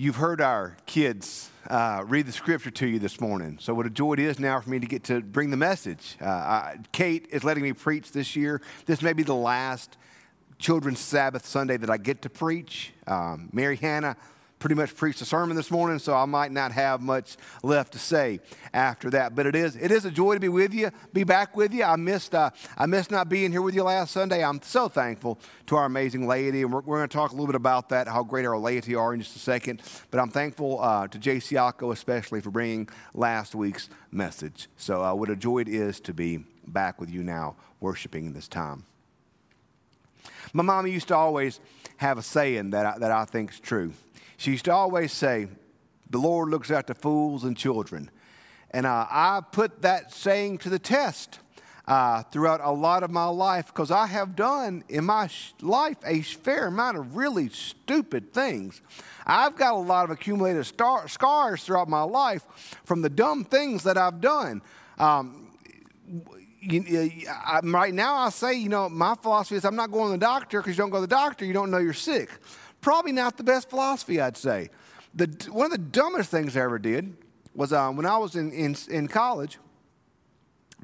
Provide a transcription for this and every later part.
You've heard our kids uh, read the scripture to you this morning. So, what a joy it is now for me to get to bring the message. Uh, I, Kate is letting me preach this year. This may be the last Children's Sabbath Sunday that I get to preach. Um, Mary Hannah pretty much preached a sermon this morning, so I might not have much left to say after that. But it is it is a joy to be with you, be back with you. I missed uh, I missed not being here with you last Sunday. I'm so thankful to our amazing laity, and we're, we're going to talk a little bit about that, how great our laity are in just a second. But I'm thankful uh, to Jay Siako especially for bringing last week's message. So uh, what a joy it is to be back with you now, worshiping this time. My mom used to always have a saying that I, that I think is true. She used to always say, The Lord looks after fools and children. And uh, I put that saying to the test uh, throughout a lot of my life because I have done in my sh- life a fair amount of really stupid things. I've got a lot of accumulated star- scars throughout my life from the dumb things that I've done. Um, you, I, right now, I say, you know, my philosophy is I'm not going to the doctor because you don't go to the doctor, you don't know you're sick. Probably not the best philosophy, I'd say. The, one of the dumbest things I ever did was um, when I was in, in, in college.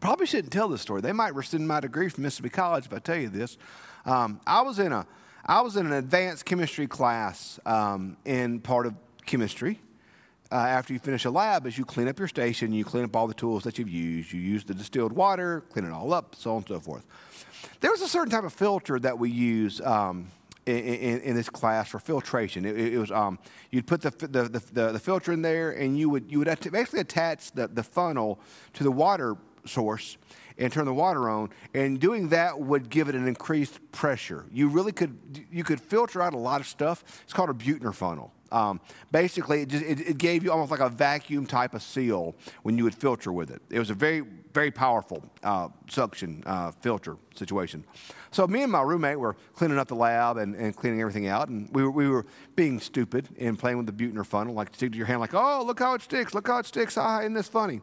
Probably shouldn't tell this story. They might rescind my degree from Mississippi College if I tell you this. Um, I was in a I was in an advanced chemistry class um, in part of chemistry. Uh, after you finish a lab, as you clean up your station, you clean up all the tools that you've used. You use the distilled water, clean it all up, so on and so forth. There was a certain type of filter that we use um, in, in, this class for filtration. It, it was um, you'd put the, the, the, the, filter in there, and you would you would basically attach the, the funnel to the water source and turn the water on. And doing that would give it an increased pressure. You really could you could filter out a lot of stuff. It's called a Buechner funnel. Um, basically, it, just, it, it, gave you almost like a vacuum type of seal when you would filter with it. It was a very, very powerful uh, suction uh, filter situation. So, me and my roommate were cleaning up the lab and, and cleaning everything out, and we were, we were being stupid and playing with the Buechner funnel, like stick to your hand, like, oh, look how it sticks, look how it sticks, ah, isn't this funny?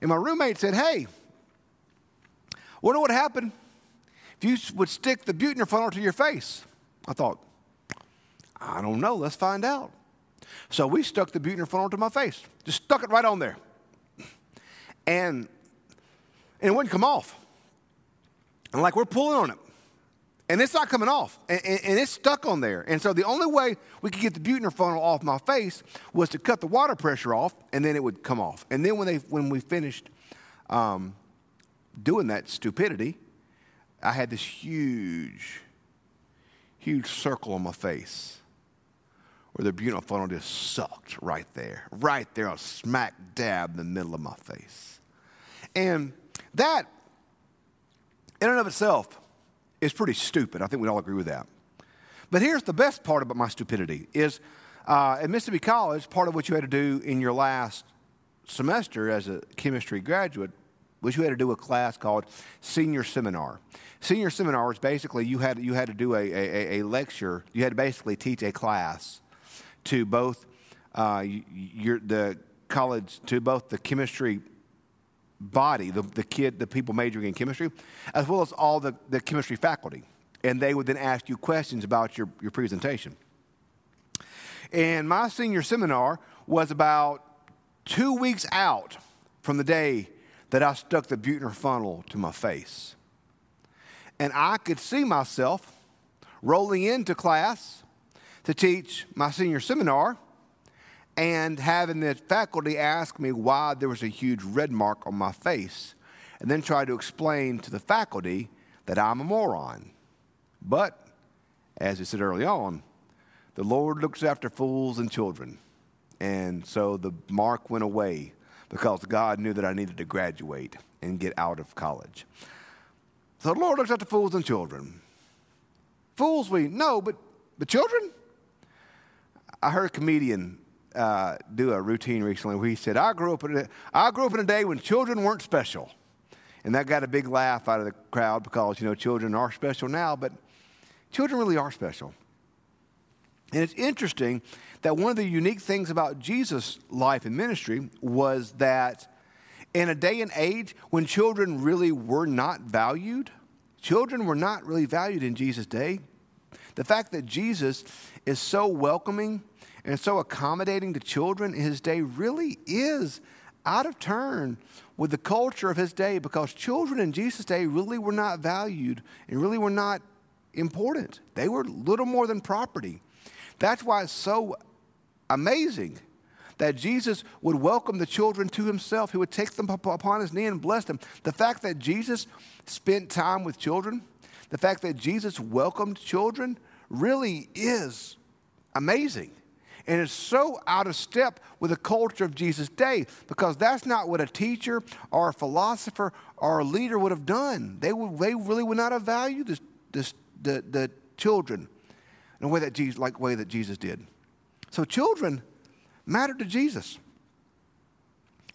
And my roommate said, hey, wonder what happened if you would stick the Buechner funnel to your face? I thought, I don't know. Let's find out. So we stuck the Buechner funnel to my face, just stuck it right on there. And, and it wouldn't come off. And like we're pulling on it. And it's not coming off. And, and, and, it's stuck on there. And so the only way we could get the Buechner funnel off my face was to cut the water pressure off, and then it would come off. And then when, they, when we finished um, doing that stupidity, I had this huge, huge circle on my face where the Buechner funnel just sucked right there, right there, smack dab in the middle of my face. And that, in and of itself, is pretty stupid. I think we'd all agree with that. But here's the best part about my stupidity is uh, at Mississippi College, part of what you had to do in your last semester as a chemistry graduate was you had to do a class called senior seminar. Senior seminar was basically you had, you had to do a, a, a lecture, you had to basically teach a class to both uh, your, the college, to both the chemistry body, the, the kid, the people majoring in chemistry, as well as all the, the chemistry faculty. And they would then ask you questions about your, your presentation. And my senior seminar was about two weeks out from the day that I stuck the Buechner funnel to my face. And I could see myself rolling into class to teach my senior seminar and having the faculty ask me why there was a huge red mark on my face, and then try to explain to the faculty that I'm a moron. But, as we said early on, the Lord looks after fools and children. And so the mark went away because God knew that I needed to graduate and get out of college. So the Lord looks after fools and children. Fools we know, but, but children? I heard a comedian uh, do a routine recently where he said, I grew, up in a, I grew up in a day when children weren't special. And that got a big laugh out of the crowd because, you know, children are special now, but children really are special. And it's interesting that one of the unique things about Jesus' life and ministry was that in a day and age when children really were not valued, children were not really valued in Jesus' day. The fact that Jesus is so welcoming and so accommodating to children in his day really is out of turn with the culture of his day because children in Jesus' day really were not valued and really were not important. They were little more than property. That's why it's so amazing that Jesus would welcome the children to himself. He would take them upon his knee and bless them. The fact that Jesus spent time with children, the fact that Jesus welcomed children, really is amazing. And it's so out of step with the culture of Jesus' day because that's not what a teacher or a philosopher or a leader would have done. They, would, they really would not have valued this, this, the, the children in a way that Jesus, like way that Jesus did. So children matter to Jesus.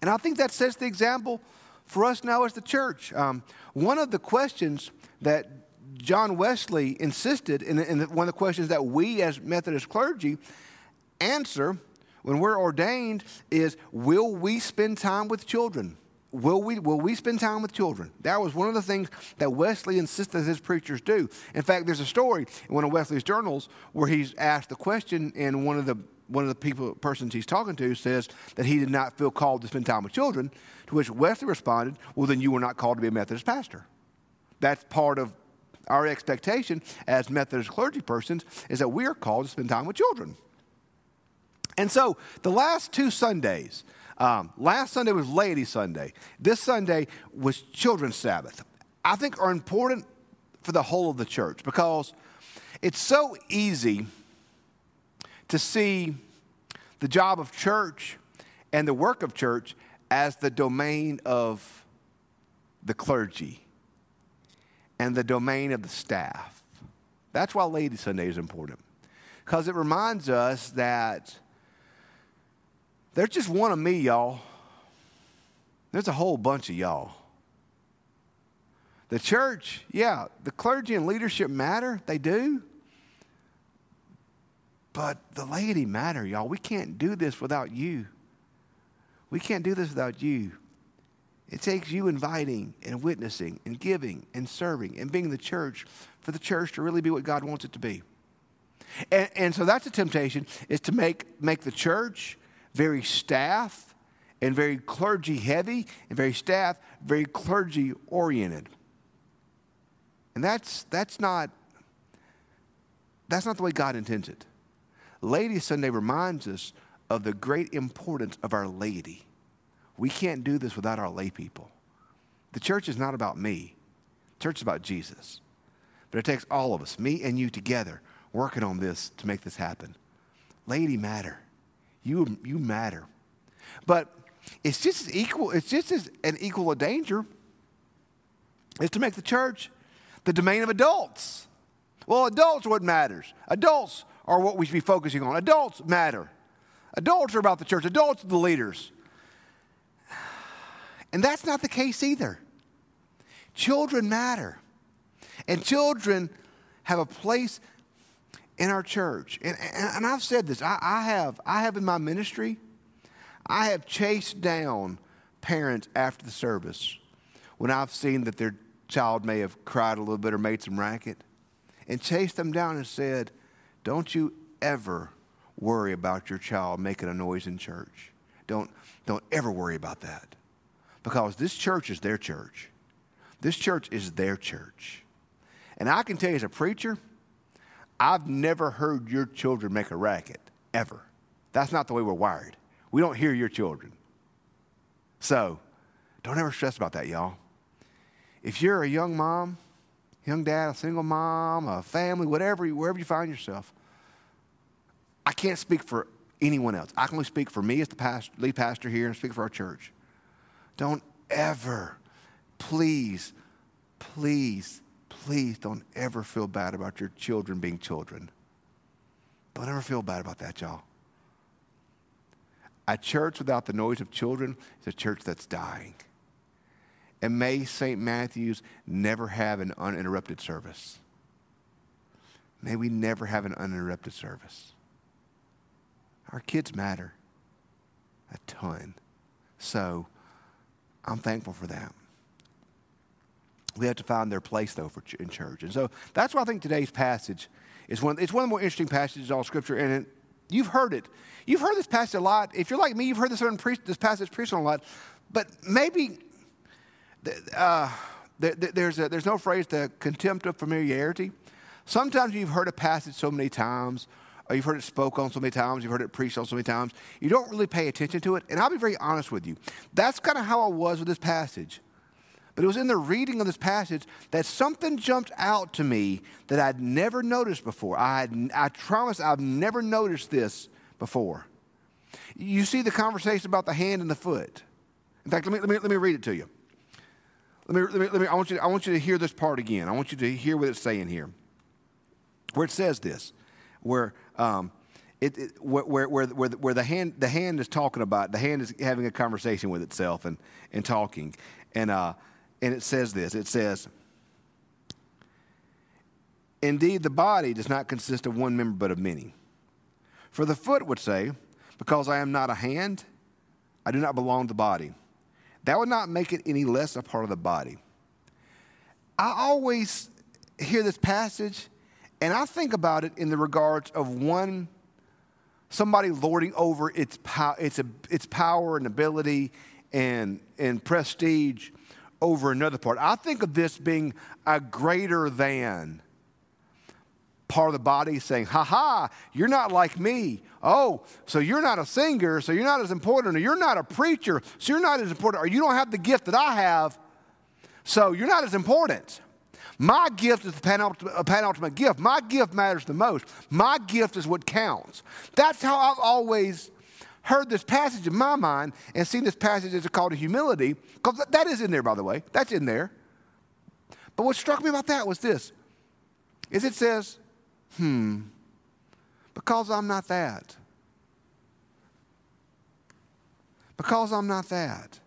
And I think that sets the example for us now as the church. Um, one of the questions that John Wesley insisted, and one of the questions that we as Methodist clergy answer when we're ordained is will we spend time with children? Will we, will we spend time with children? That was one of the things that Wesley insisted his preachers do. In fact, there's a story in one of Wesley's journals where he's asked the question, and one of the one of the people persons he's talking to says that he did not feel called to spend time with children. To which Wesley responded, "Well, then you were not called to be a Methodist pastor. That's part of our expectation as Methodist clergy persons is that we are called to spend time with children." And so the last two Sundays, um, last Sunday was Laity Sunday. This Sunday was Children's Sabbath. I think are important for the whole of the church because it's so easy to see the job of church and the work of church as the domain of the clergy and the domain of the staff. That's why Laity Sunday is important because it reminds us that there's just one of me, y'all. There's a whole bunch of y'all. The church, yeah, the clergy and leadership matter, they do. But the laity matter, y'all. We can't do this without you. We can't do this without you. It takes you inviting and witnessing and giving and serving and being the church for the church to really be what God wants it to be. And, and so that's a temptation is to make, make the church very staff and very clergy heavy and very staff, very clergy oriented. And that's, that's, not, that's not the way God intends it. Laity Sunday reminds us of the great importance of our laity. We can't do this without our lay people. The church is not about me. Church is about Jesus. But it takes all of us, me and you together, working on this to make this happen. Laity matter. You, you matter. But it's just as equal, it's just as an equal a danger is to make the church the domain of adults. Well, adults are what matters. Adults are what we should be focusing on. Adults matter. Adults are about the church. Adults are the leaders. And that's not the case either. Children matter. And children have a place in our church. And, and, and I've said this, I, I, have, I have in my ministry, I have chased down parents after the service when I've seen that their child may have cried a little bit or made some racket and chased them down and said, Don't you ever worry about your child making a noise in church. Don't, don't ever worry about that. Because this church is their church. This church is their church. And I can tell you as a preacher, I've never heard your children make a racket, ever. That's not the way we're wired. We don't hear your children. So don't ever stress about that, y'all. If you're a young mom, young dad, a single mom, a family, whatever, wherever you find yourself, I can't speak for anyone else. I can only speak for me as the pastor, lead pastor here and speak for our church. Don't ever, please, please please don't ever feel bad about your children being children. Don't ever feel bad about that, y'all. A church without the noise of children is a church that's dying. And may St. Matthew's never have an uninterrupted service. May we never have an uninterrupted service. Our kids matter a ton. So I'm thankful for that we have to find their place, though, for in church. And so that's why I think today's passage is one, it's one of the more interesting passages in all Scripture, and it You've heard it. You've heard this passage a lot. If you're like me, you've heard this, this passage preached on a lot. But maybe uh, there's, a, there's no phrase, the contempt of familiarity. Sometimes you've heard a passage so many times, or you've heard it spoke on so many times, you've heard it preached on so many times, you don't really pay attention to it. And I'll be very honest with you. That's kind of how I was with this passage. But it was in the reading of this passage that something jumped out to me that I'd never noticed before. I, had, I promise I've never noticed this before. You see the conversation about the hand and the foot. In fact, let me, let me, let me read it to you. Let me, let me, let me, I, want you to, I want you to hear this part again. I want you to hear what it's saying here. Where it says this, where, um, it, it, where, where, where, where the, hand, the hand is talking about, the hand is having a conversation with itself and, and talking. And, uh, and it says this it says, Indeed, the body does not consist of one member, but of many. For the foot would say, Because I am not a hand, I do not belong to the body. That would not make it any less a part of the body. I always hear this passage and I think about it in the regards of one, somebody lording over its, pow- its, its power and ability and, and prestige over another part. I think of this being a greater than part of the body saying, ha ha, you're not like me. Oh, so you're not a singer, so you're not as important, or you're not a preacher, so you're not as important, or you don't have the gift that I have, so you're not as important. My gift is the penultimate, penultimate gift. My gift matters the most. My gift is what counts. That's how I've always heard this passage in my mind and seen this passage as a call to humility, because that is in there, by the way. That's in there. But what struck me about that was this is it says, hmm, because I'm not that. Because I'm not that.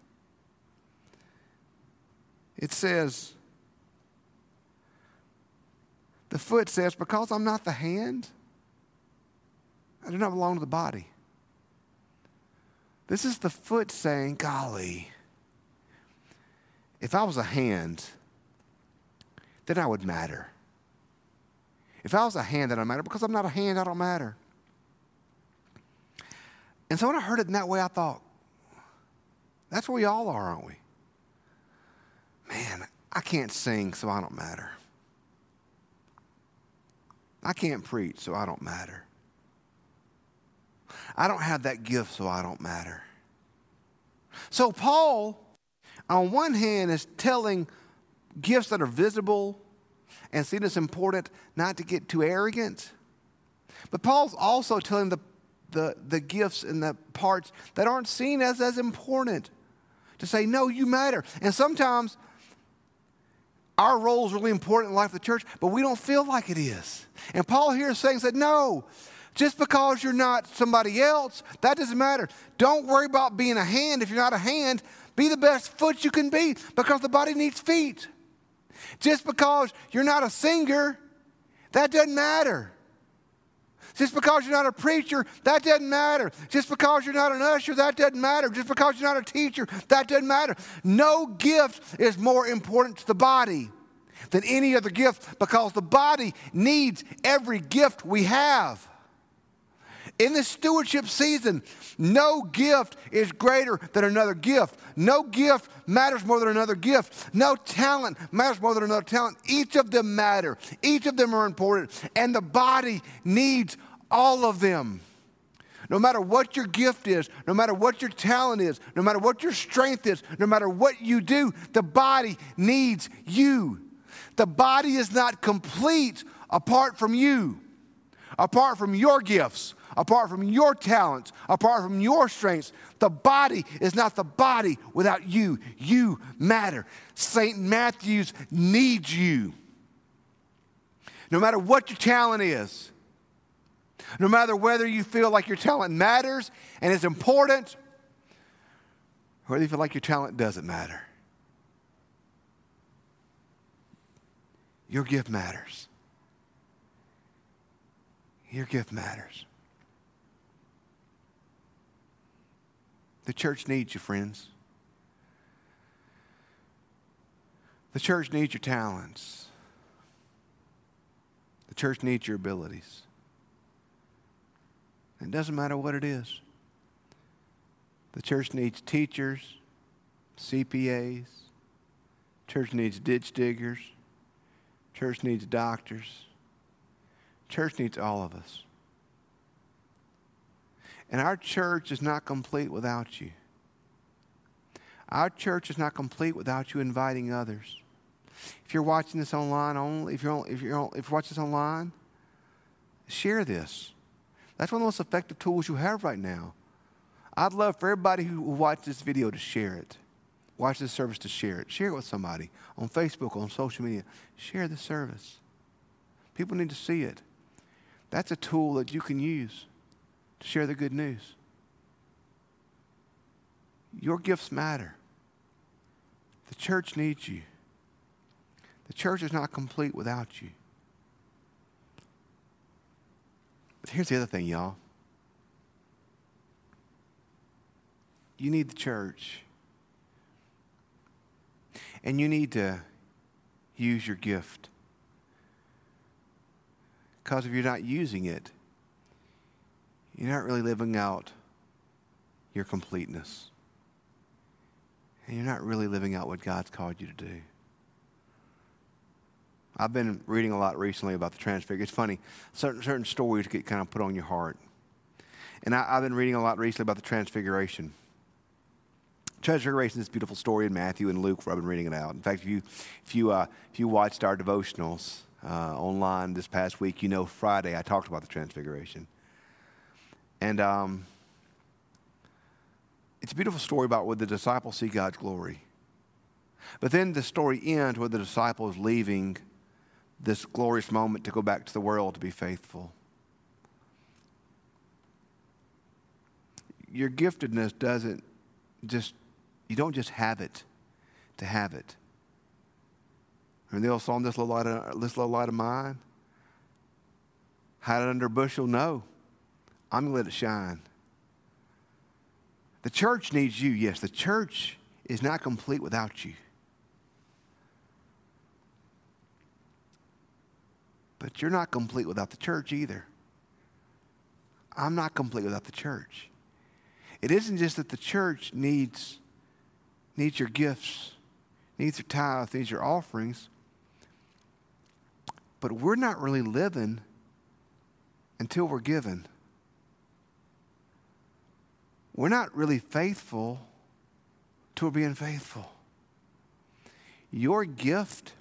It says, the foot says, because I'm not the hand, I do not belong to the body. This is the foot saying, Golly, if I was a hand, then I would matter. If I was a hand, then I matter. Because I'm not a hand, I don't matter. And so when I heard it in that way, I thought, that's where we all are, aren't we? Man, I can't sing, so I don't matter. I can't preach, so I don't matter. I don't have that gift, so I don't matter. So, Paul, on one hand, is telling gifts that are visible and seen as important not to get too arrogant. But Paul's also telling the, the, the gifts and the parts that aren't seen as as important to say, no, you matter. And sometimes our role is really important in the life of the church, but we don't feel like it is. And Paul here is saying that no, just because you're not somebody else, that doesn't matter. Don't worry about being a hand if you're not a hand. Be the best foot you can be because the body needs feet. Just because you're not a singer, that doesn't matter. Just because you're not a preacher, that doesn't matter. Just because you're not an usher, that doesn't matter. Just because you're not a teacher, that doesn't matter. No gift is more important to the body than any other gift because the body needs every gift we have. In this stewardship season, no gift is greater than another gift. No gift matters more than another gift. No talent matters more than another talent. Each of them matter. Each of them are important. And the body needs all of them. No matter what your gift is, no matter what your talent is, no matter what your strength is, no matter what you do, the body needs you. The body is not complete apart from you, apart from your gifts, apart from your talents, apart from your strengths. The body is not the body without you. You matter. St. Matthew's needs you. No matter what your talent is, no matter whether you feel like your talent matters and is important, or whether you feel like your talent doesn't matter. Your gift matters. Your gift matters. The church needs you, friends. The church needs your talents. The church needs your abilities. It doesn't matter what it is. The church needs teachers, CPAs. Church needs ditch diggers. Church needs doctors. Church needs all of us. And our church is not complete without you. Our church is not complete without you inviting others. If you're watching this online only, if you're, if you're, if you're watching this online, share this. That's one of the most effective tools you have right now. I'd love for everybody who watched this video to share it. Watch this service to share it. Share it with somebody on Facebook, on social media. Share the service. People need to see it. That's a tool that you can use to share the good news. Your gifts matter. The church needs you. The church is not complete without you. But here's the other thing, y'all. You need the church. And you need to use your gift. Because if you're not using it, you're not really living out your completeness. And you're not really living out what God's called you to do. I've been reading a lot recently about the transfiguration. It's funny, certain, certain stories get kind of put on your heart. And I, I've been reading a lot recently about the transfiguration. Transfiguration is this beautiful story in Matthew and Luke where I've been reading it out. In fact, if you, if you, uh, if you watched our devotionals uh, online this past week, you know Friday I talked about the Transfiguration. And um, it's a beautiful story about where the disciples see God's glory. But then the story ends where the disciples leaving this glorious moment to go back to the world to be faithful. Your giftedness doesn't just you don't just have it to have it. And the old song, this little light of, this little light of mine, hide it under a bushel? No. I'm going to let it shine. The church needs you. Yes, the church is not complete without you. But you're not complete without the church either. I'm not complete without the church. It isn't just that the church needs needs your gifts, needs your tithes, needs your offerings. But we're not really living until we're given. We're not really faithful to being faithful. Your gift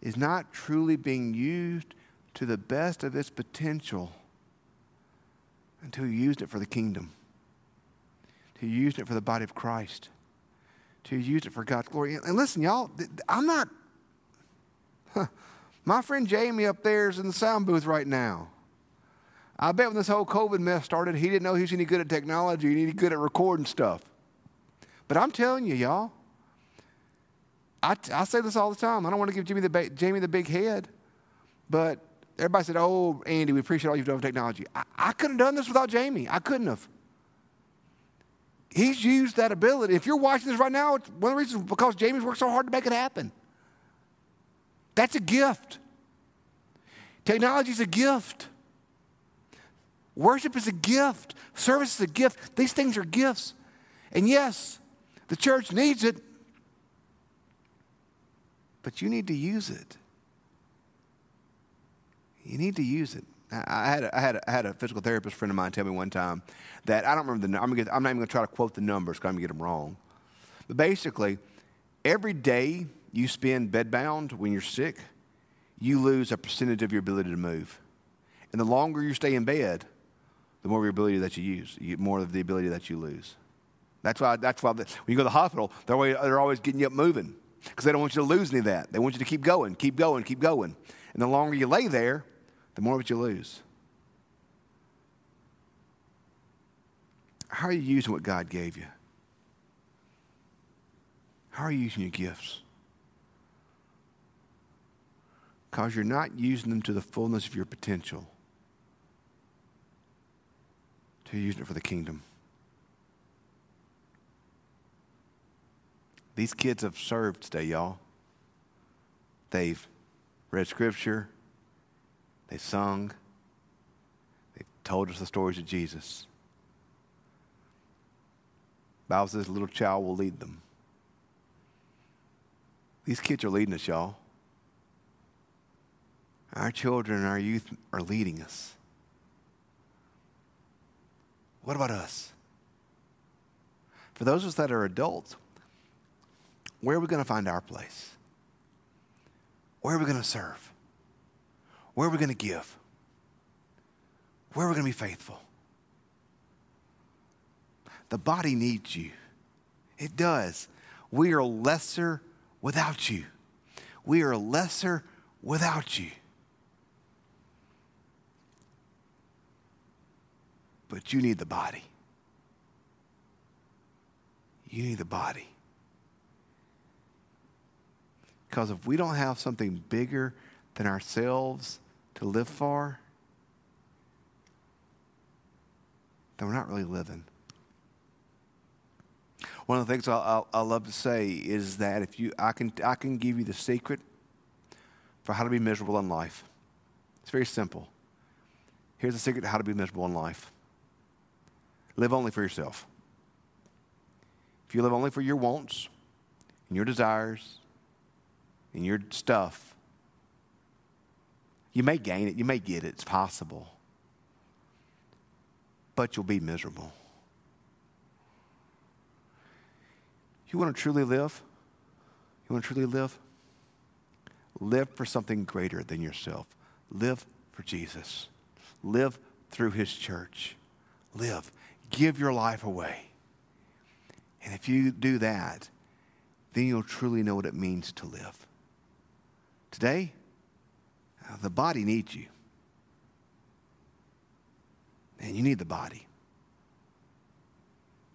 is not truly being used to the best of its potential until you used it for the kingdom, to used it for the body of Christ to use it for God's glory. And listen, y'all, I'm not. Huh, my friend Jamie up there is in the sound booth right now. I bet when this whole COVID mess started, he didn't know he was any good at technology and any good at recording stuff. But I'm telling you, y'all, I, I say this all the time. I don't want to give Jamie the, Jamie the big head, but everybody said, Oh, Andy, we appreciate all you've done with technology. I, I couldn't have done this without Jamie. I couldn't have. He's used that ability. If you're watching this right now, it's one of the reasons because Jamie's worked so hard to make it happen. That's a gift. Technology is a gift. Worship is a gift. Service is a gift. These things are gifts. And yes, the church needs it, but you need to use it. You need to use it. I had, a, I, had a, I had a physical therapist friend of mine tell me one time that I don't remember the. I'm, I'm not even going to try to quote the numbers because I'm going to get them wrong. But basically, every day you spend bedbound when you're sick, you lose a percentage of your ability to move. And the longer you stay in bed, the more of your ability that you use, you more of the ability that you lose. That's why, that's why the, when you go to the hospital, they're always, they're always getting you up moving because they don't want you to lose any of that. They want you to keep going, keep going, keep going. And the longer you lay there, the more of it you lose. How are you using what God gave you? How are you using your gifts? Because you're not using them to the fullness of your potential. To using it for the kingdom. These kids have served today, y'all. They've read scripture, They've sung, they've told us the stories of Jesus. Bible says little child will lead them. These kids are leading us, y'all. Our children and our youth are leading us. What about us? For those of us that are adults, where are we going to find our place? Where are we going to serve? Where are we going to give? Where are we going to be faithful? The body needs you. It does. We are lesser without you. We are lesser without you. But you need the body. You need the body. Because if we don't have something bigger than ourselves to live for, then we're not really living. One of the things I, love to say is that if you, I can, I can give you the secret for how to be miserable in life. It's very simple. Here's the secret to how to be miserable in life live only for yourself. If you live only for your wants and your desires and your stuff, you may gain it, you may get it, it's possible, but you'll be miserable. You want to truly live? You want to truly live? Live for something greater than yourself. Live for Jesus. Live through his church. Live. Give your life away. And if you do that, then you'll truly know what it means to live. Today, uh, the body needs you. And you need the body.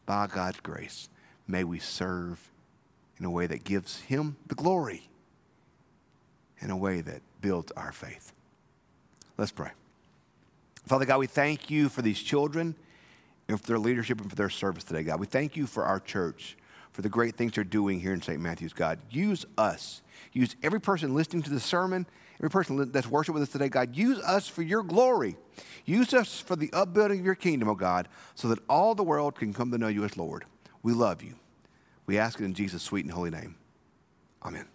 By God's grace, may we serve in a way that gives Him the glory, in a way that builds our faith. Let's pray. Father God, we thank you for these children and for their leadership and for their service today, God. We thank you for our church, for the great things they're doing here in St. Matthew's, God. Use us. Use every person listening to the sermon, every person that's worshiping with us today, God. Use us for your glory. Use us for the upbuilding of your kingdom, oh God, so that all the world can come to know you as Lord. We love you. We ask it in Jesus' sweet and holy name. Amen.